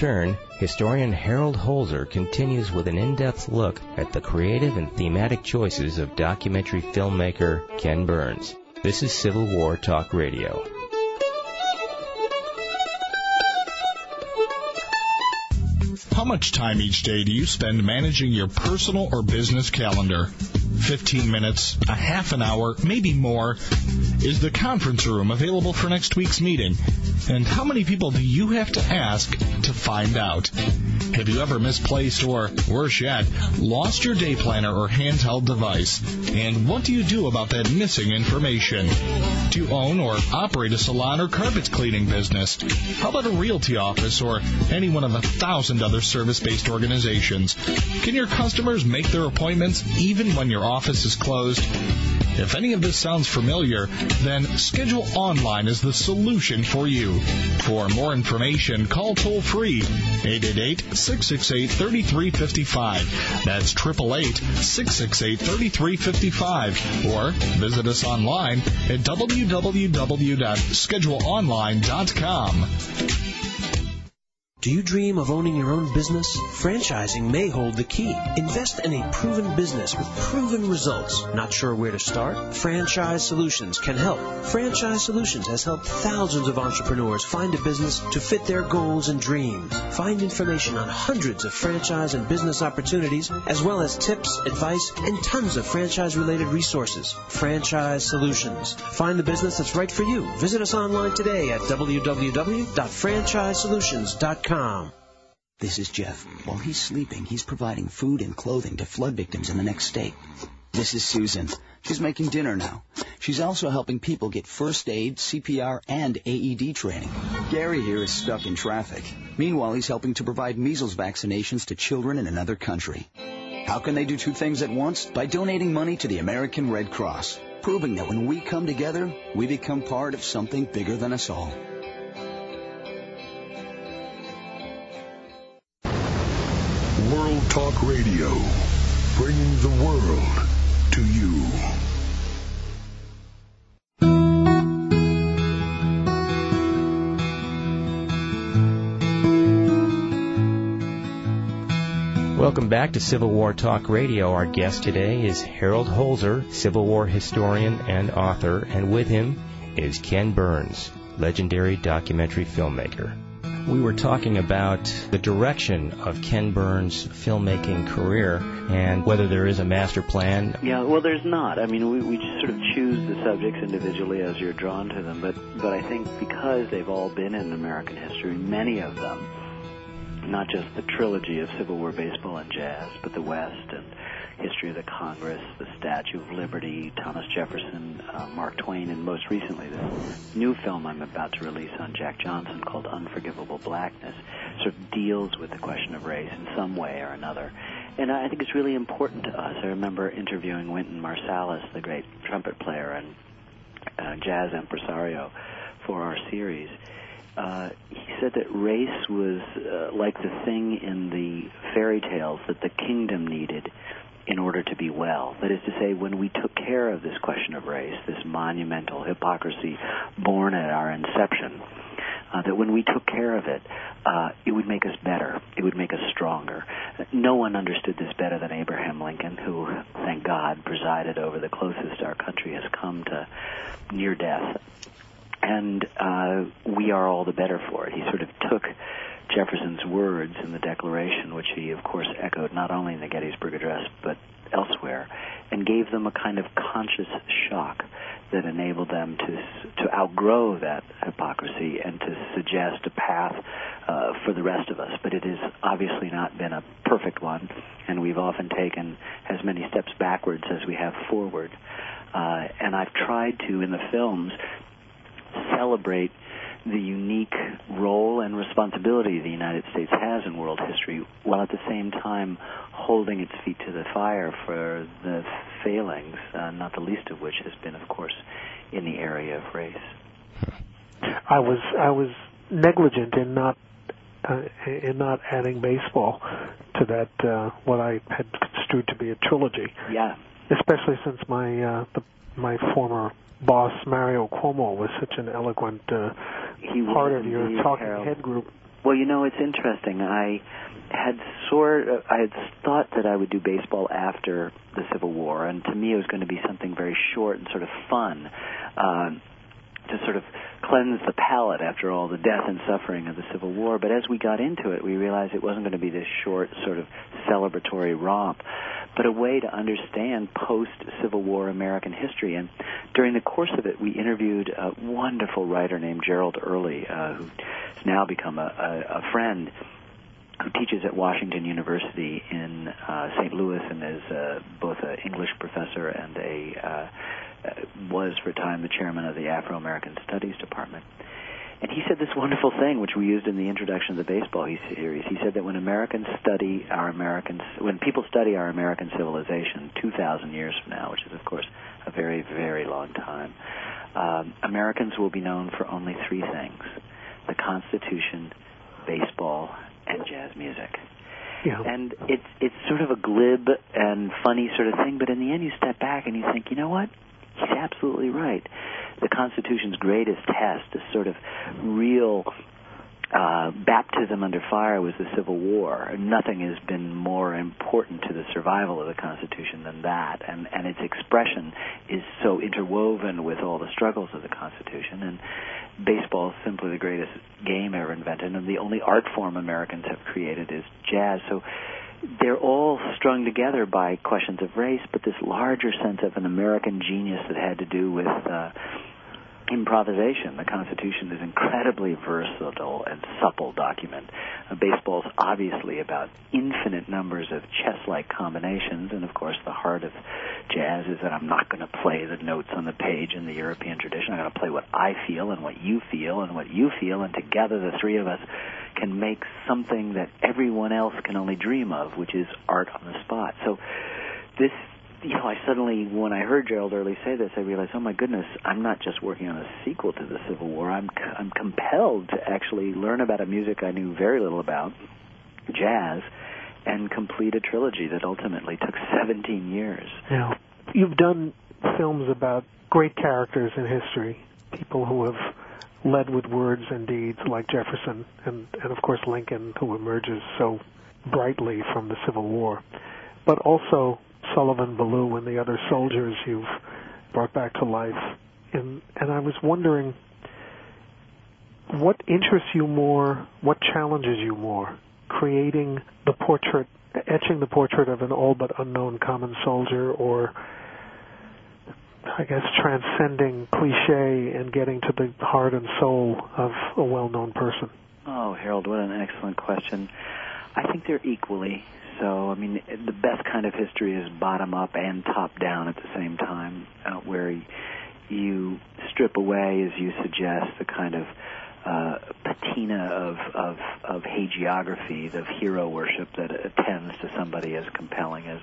return, historian Harold Holzer continues with an in-depth look at the creative and thematic choices of documentary filmmaker Ken Burns. This is Civil War Talk Radio. How much time each day do you spend managing your personal or business calendar? 15 minutes, a half an hour, maybe more. Is the conference room available for next week's meeting? And how many people do you have to ask to find out? Have you ever misplaced or, worse yet, lost your day planner or handheld device? And what do you do about that missing information? Do you own or operate a salon or carpet cleaning business? How about a realty office or any one of a thousand other service-based organizations? Can your customers make their appointments even when your office is closed? If any of this sounds familiar, then Schedule Online is the solution for you. For more information, call toll free 888-668-3355. That's 888-668-3355. Or visit us online at www.scheduleonline.com. Do you dream of owning your own business? Franchising may hold the key. Invest in a proven business with proven results. Not sure where to start? Franchise Solutions can help. Franchise Solutions has helped thousands of entrepreneurs find a business to fit their goals and dreams. Find information on hundreds of franchise and business opportunities, as well as tips, advice, and tons of franchise related resources. Franchise Solutions. Find the business that's right for you. Visit us online today at www.franchisesolutions.com. This is Jeff. While he's sleeping, he's providing food and clothing to flood victims in the next state. This is Susan. She's making dinner now. She's also helping people get first aid, CPR, and AED training. Gary here is stuck in traffic. Meanwhile, he's helping to provide measles vaccinations to children in another country. How can they do two things at once? By donating money to the American Red Cross, proving that when we come together, we become part of something bigger than us all. Talk Radio, bringing the world to you. Welcome back to Civil War Talk Radio. Our guest today is Harold Holzer, Civil War historian and author, and with him is Ken Burns, legendary documentary filmmaker. We were talking about the direction of Ken Burns' filmmaking career and whether there is a master plan. Yeah, well, there's not. I mean, we, we sort of choose the subjects individually as you're drawn to them, but but I think because they've all been in American history, many of them, not just the trilogy of Civil War baseball and jazz, but the West and history of the Congress, the Statue of Liberty, Thomas Jefferson, uh, Mark Twain, and most recently the new film I'm about to release on Jack Johnson called Unforgivable Blackness sort of deals with the question of race in some way or another. And I think it's really important to us. I remember interviewing Wynton Marsalis, the great trumpet player and uh, jazz impresario, for our series. Uh, he said that race was uh, like the thing in the fairy tales that the kingdom needed order to be well. That is to say, when we took care of this question of race, this monumental hypocrisy born at our inception, uh, that when we took care of it, uh, it would make us better. It would make us stronger. No one understood this better than Abraham Lincoln, who, thank God, presided over the closest our country has come to near death. And uh, we are all the better for it. He sort of took Jefferson's words in the Declaration, which he, of course, echoed not only in the Gettysburg Address but elsewhere, and gave them a kind of conscious shock that enabled them to to outgrow that hypocrisy and to suggest a path uh, for the rest of us. But it has obviously not been a perfect one, and we've often taken as many steps backwards as we have forward. Uh, and I've tried to, in the films, celebrate the unique role and responsibility the United States has in world history, while at the same time holding its feet to the fire for the failings, uh, not the least of which has been, of course, in the area of race. I was I was negligent in not uh, in not adding baseball to that uh, what I had construed to be a trilogy. Yeah. Especially since my uh, the, my former boss Mario Cuomo was such an eloquent uh, he part of your talking Harold. head group. Well, you know, it's interesting. I had sort of, I had thought that I would do baseball after the Civil War, and to me it was going to be something very short and sort of fun. Uh, to sort of cleanse the palate after all the death and suffering of the Civil War. But as we got into it, we realized it wasn't going to be this short, sort of celebratory romp, but a way to understand post Civil War American history. And during the course of it, we interviewed a wonderful writer named Gerald Early, uh, who's now become a, a, a friend who teaches at Washington University in uh, St. Louis and is uh, both an English professor and a uh, was for a time the chairman of the Afro American Studies Department. And he said this wonderful thing, which we used in the introduction of the baseball series. He said that when Americans study our Americans, when people study our American civilization 2,000 years from now, which is, of course, a very, very long time, um, Americans will be known for only three things the Constitution, baseball, and jazz music. Yeah. And it's it's sort of a glib and funny sort of thing, but in the end you step back and you think, you know what? He's absolutely right. The Constitution's greatest test, this sort of real uh, baptism under fire was the Civil War. Nothing has been more important to the survival of the Constitution than that, and and its expression is so interwoven with all the struggles of the Constitution. And baseball is simply the greatest game ever invented, and the only art form Americans have created is jazz. So they're all strung together by questions of race, but this larger sense of an American genius that had to do with uh, improvisation. The Constitution is an incredibly versatile and supple document. Uh, baseball's obviously about infinite numbers of chess-like combinations, and of course the heart of jazz is that I'm not going to play the notes on the page in the European tradition. I'm going to play what I feel and what you feel and what you feel, and together the three of us can make something that everyone else can only dream of, which is art on the spot. So this you know, I suddenly, when I heard Gerald Early say this, I realized, oh my goodness, I'm not just working on a sequel to the Civil War. I'm I'm compelled to actually learn about a music I knew very little about, jazz, and complete a trilogy that ultimately took 17 years. Now, you've done films about great characters in history, people who have led with words and deeds, like Jefferson, and and of course Lincoln, who emerges so brightly from the Civil War, but also Sullivan, Ballou, and the other soldiers you've brought back to life. And and I was wondering what interests you more, what challenges you more, creating the portrait, etching the portrait of an all but unknown common soldier, or I guess transcending cliche and getting to the heart and soul of a well-known person. Oh, Harold, what an excellent question. I think they're equally so. I mean, the best kind of history is bottom up and top down at the same time, uh, where you strip away, as you suggest, the kind of uh, patina of, of, of hagiography, of hero worship that attends to somebody as compelling as,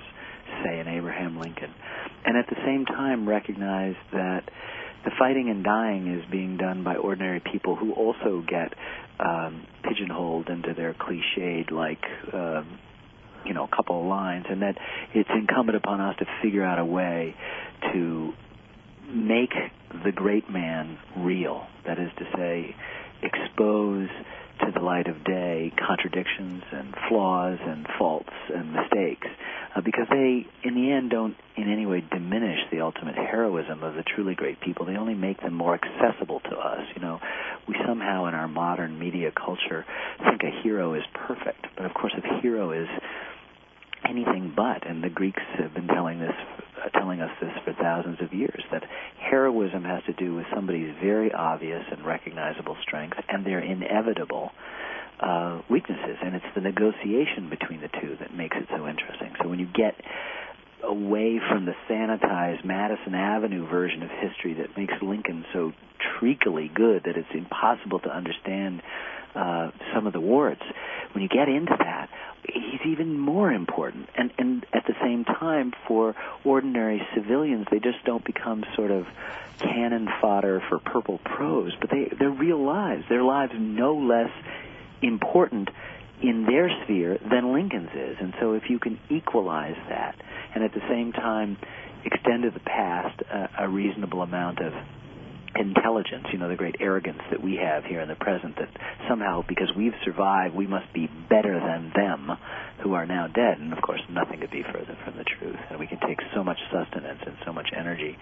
say, an Abraham Lincoln. And at the same time, recognize that the fighting and dying is being done by ordinary people who also get um, pigeonholed into their cliched, like, um, you know, a couple of lines, and that it's incumbent upon us to figure out a way to make the great man real. That is to say, expose to the light of day contradictions and flaws and faults and mistakes. Uh, because they in the end don't in any way diminish the ultimate heroism of the truly great people. They only make them more accessible to us. You know we somehow in our modern media culture think a hero is perfect. But of course a hero is anything but. And the Greeks have been telling this, uh, telling us this for thousands of years that heroism has to do with somebody's very obvious and recognizable strengths and their inevitable uh, weaknesses. And it's the negotiation between the two that makes it so interesting. So when you get away from the sanitized Madison Avenue version of history that makes Lincoln so treacly good that it's impossible to understand uh, some of the warts. When you get into that, he's even more important. And and at the same time, for ordinary civilians, they just don't become sort of cannon fodder for purple prose, but they they're real lives. Their lives no less important in their sphere than Lincoln's is. And so if you can equalize that, and at the same time extend to the past a, a reasonable amount of intelligence, you know, the great arrogance that we have here in the present that somehow because we've survived, we must be better than them who are now dead. And of course, nothing could be further from the truth. And we can take so much sustenance and so much energy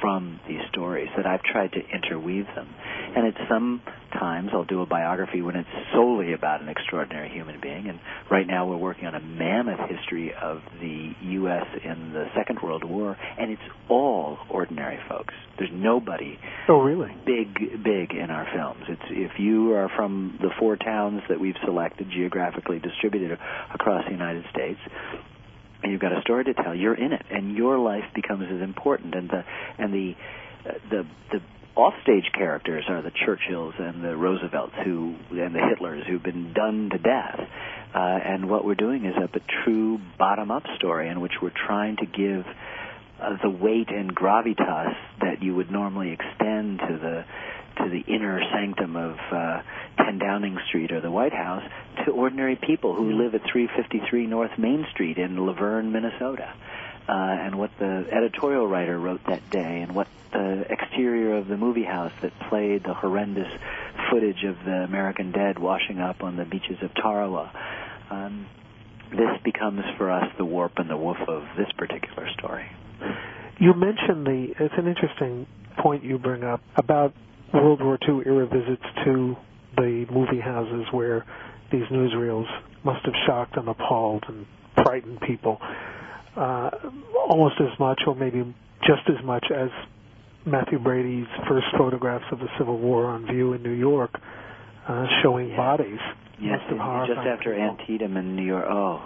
from these stories that I've tried to interweave them. And at some times I'll do a biography when it's solely about an extraordinary human being. And right now we're working on a mammoth history of the U.S. in the Second World War, and it's all ordinary folks. There's nobody Oh, really? big, big in our films. It's if you are from the four towns that we've selected geographically distributed across the United States, and you've got a story to tell, you're in it, and your life becomes as important. And the and the the the offstage characters are the Churchills and the Roosevelts who and the Hitlers who've been done to death. Uh, and what we're doing is a, a true bottom-up story in which we're trying to give uh, the weight and gravitas that you would normally extend to the to the inner sanctum of uh, 10 Downing Street or the White House to ordinary people who live at 353 North Main Street in Luverne, Minnesota. Uh, and what the editorial writer wrote that day, and what the exterior of the movie house that played the horrendous footage of the American dead washing up on the beaches of Tarawa. Um, this becomes for us the warp and the woof of this particular story. You mentioned the. It's an interesting point you bring up about World War II era visits to the movie houses where these newsreels must have shocked and appalled and frightened people uh, almost as much, or maybe just as much as Mathew Brady's first photographs of the Civil War on view in New York, uh, showing Yeah. bodies. Yes, just after. Antietam in New York. Oh,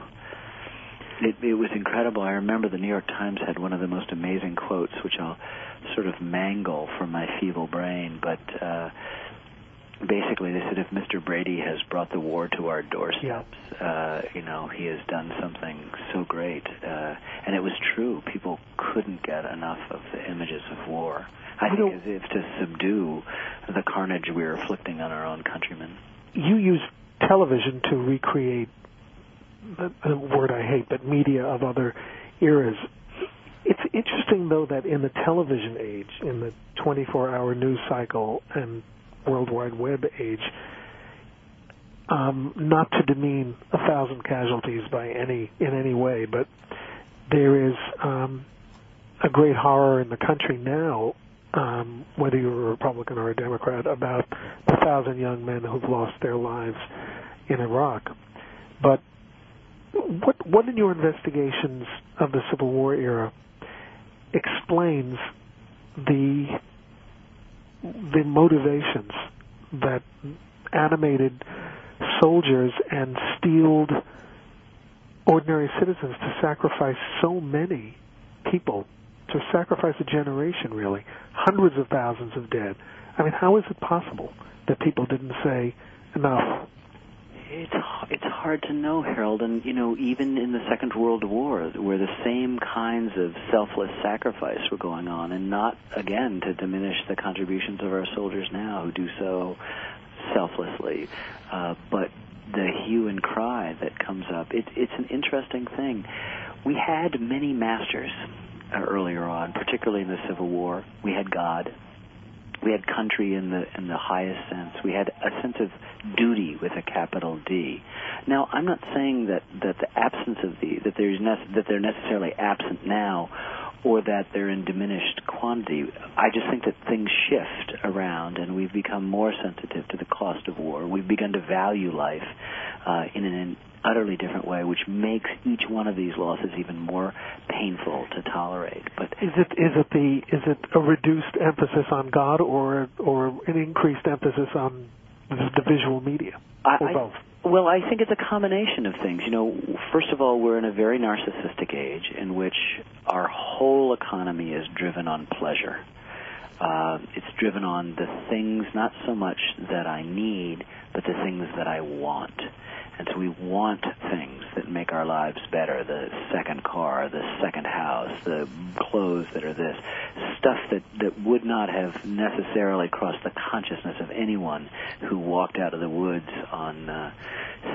it, it was incredible. I remember the New York Times had one of the most amazing quotes, which I'll sort of mangle from my feeble brain, but uh, basically they said if Mr. Brady has brought the war to our doorsteps, uh, you know, he has done something so great. Uh, and it was true. People couldn't get enough of the images of war. I You think as if to subdue the carnage we're inflicting on our own countrymen. you use television to recreate the, word I hate, but media of other eras. It's interesting though that in the television age, in the 24-hour news cycle and World Wide Web age, um, not to demean a thousand casualties by any in any way, but there is um, a great horror in the country now um, whether you're a Republican or a Democrat, about the thousand young men who've lost their lives in Iraq. But what what in your investigations of the Civil War era explains the the motivations that animated soldiers and steeled ordinary citizens to sacrifice so many people to sacrifice a generation, really, hundreds of thousands of dead. I mean, how is it possible that people didn't say enough? It's hard to know, Harold, and you know, even in the Second World War, where the same kinds of selfless sacrifice were going on, and not again to diminish the contributions of our soldiers now who do so selflessly, uh, but the hue and cry that comes up. It, it's an interesting thing. We had many masters uh, earlier on, particularly in the Civil War. We had God. We had country in the in the highest sense. We had a sense of duty with a capital D. Now, I'm not saying that that the absence of the that there's nec- that they're necessarily absent now, or that they're in diminished quantity. I just think that things shift around, and we've become more sensitive to the cost of war. We've begun to value life uh, in an utterly different way, which makes each one of these losses even more painful to tolerate. But Is it is it the is it a reduced emphasis on God or or an increased emphasis on the, the visual media or I- both? Well, I think it's a combination of things. You know, first of all, we're in a very narcissistic age in which our whole economy is driven on pleasure. Uh, it's driven on the things, not so much that I need, but the things that I want. And so we want things that make our lives better the second car, the second house, the clothes that are this. Stuff that, that would not have necessarily crossed the consciousness of anyone who walked out of the woods on uh,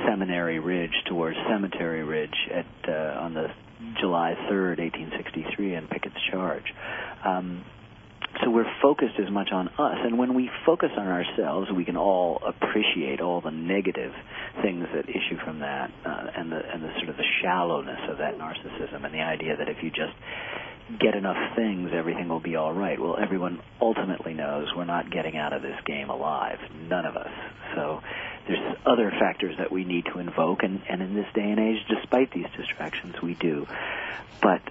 Seminary Ridge towards Cemetery Ridge at uh, on the July 3rd, 1863, in Pickett's Charge. Um, so we're focused as much on us. And when we focus on ourselves, we can all appreciate all the negative things that issue from that, uh, and the and the sort of the shallowness of that narcissism, and the idea that if you just get enough things, everything will be all right. Well, everyone ultimately knows we're not getting out of this game alive. None of us. So there's other factors that we need to invoke, and, and in this day and age, despite these distractions, we do. But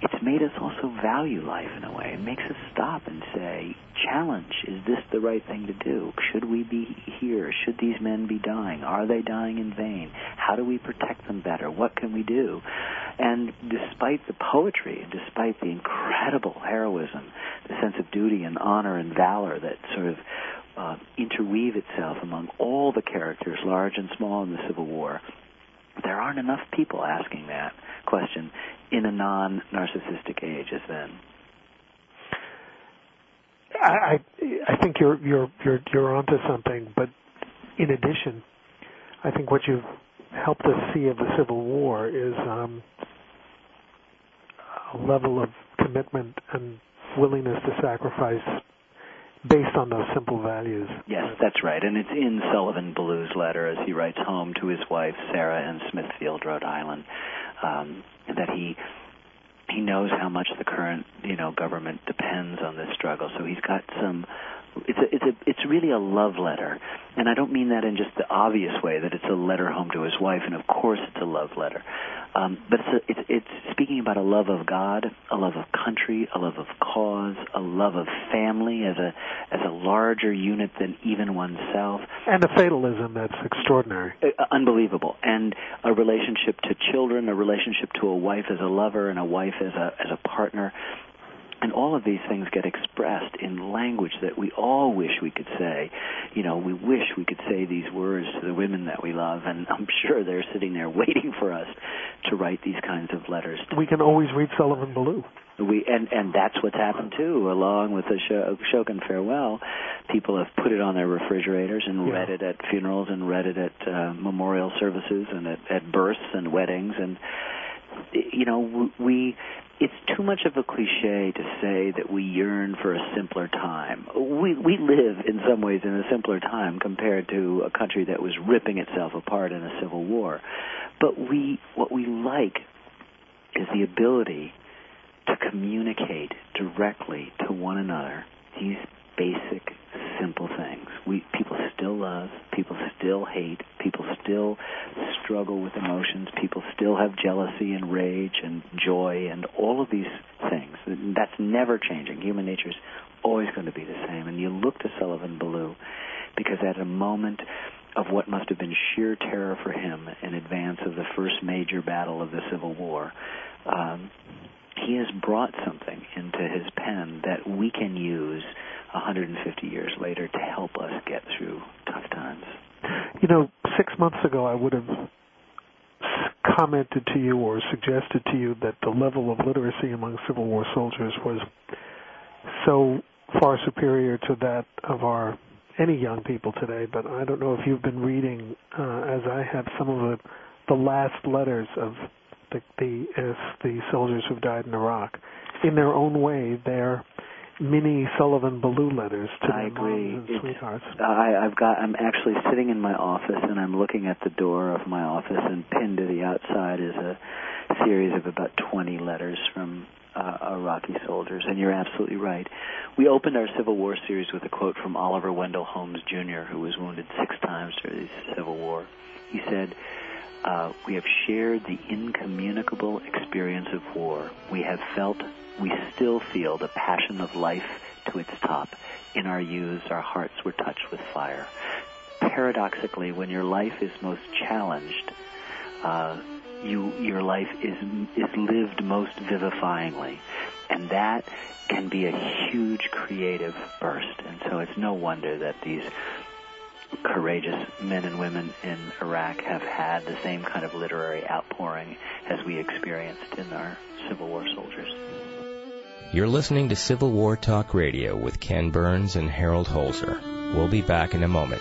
it's made us also value life in a way. It makes us stop and say, challenge, is this the right thing to do? Should we be here? Should these men be dying? Are they dying in vain? How do we protect them better? What can we do? And despite the poetry, and despite the incredible heroism, the sense of duty and honor and valor that sort of uh, interweave itself among all the characters, large and small, in the Civil War, there aren't enough people asking that question in a non-narcissistic age as then. I I think you're you're you're you're onto something, but in addition, I think what you've helped us see of the Civil War is um, a level of commitment and willingness to sacrifice based on those simple values. Yes, that's right. And it's in Sullivan Ballou's letter as he writes home to his wife, Sarah, in Smithfield, Rhode Island, um, that he he knows how much the current you know government depends on this struggle. So he's got some. It's a, it's a it's really a love letter, and I don't mean that in just the obvious way that it's a letter home to his wife, and of course it's a love letter. Um, but it's, a, it's it's speaking about a love of God, a love of country, a love of cause, a love of family as a as a larger unit than even oneself, and a fatalism that's extraordinary, uh, unbelievable, and a relationship to children, a relationship to a wife as a lover, and a wife as a as a partner, and all of these things get expressed in language that we all wish we could say. You know, we wish we could say these words to the women that we love, and I'm sure they're sitting there waiting for us to write these kinds of letters. We can always read Sullivan Ballou. We and and that's what's happened too. Along with the Ashokan farewell, people have put it on their refrigerators and yeah. read it at funerals and read it at uh, memorial services and at, at births and weddings and you know we it's too much of a cliche to say that we yearn for a simpler time. We we live in some ways in a simpler time compared to a country that was ripping itself apart in a civil war. But we what we like is the ability to communicate directly to one another these basic simple things. We people still love, people still hate, people still struggle with emotions, people still have jealousy and rage and joy and all of these things. That's never changing. Human nature is always going to be the same. And you look to Sullivan Ballou because at a moment of what must have been sheer terror for him in advance of the first major battle of the Civil War, um, he has brought something into his pen that we can use 150 years later to help us get through tough times. You know, six months ago, I would have commented to you or suggested to you that the level of literacy among Civil War soldiers was so far superior to that of our any young people today. But I don't know if you've been reading, uh, as I have, some of the the last letters of the the, uh, the soldiers who've died in Iraq. In their own way, they're mini Sullivan Ballou letters to I agree. moms and sweethearts. I, I've got. I'm actually sitting in my office, and I'm looking at the door of my office, and pinned to the outside is a series of about 20 letters from uh, Iraqi soldiers. And you're absolutely right. We opened our Civil War series with a quote from Oliver Wendell Holmes Jr., who was wounded six times during the Civil War. He said. Uh, we have shared the incommunicable experience of war. We have felt, we still feel the passion of life to its top. In our youths, our hearts were touched with fire. Paradoxically, when your life is most challenged, uh, you your life is is lived most vivifyingly, and that can be a huge creative burst. And so it's no wonder that these courageous men and women in Iraq have had the same kind of literary outpouring as we experienced in our Civil War soldiers. You're listening to Civil War Talk Radio with Ken Burns and Harold Holzer. We'll be back in a moment.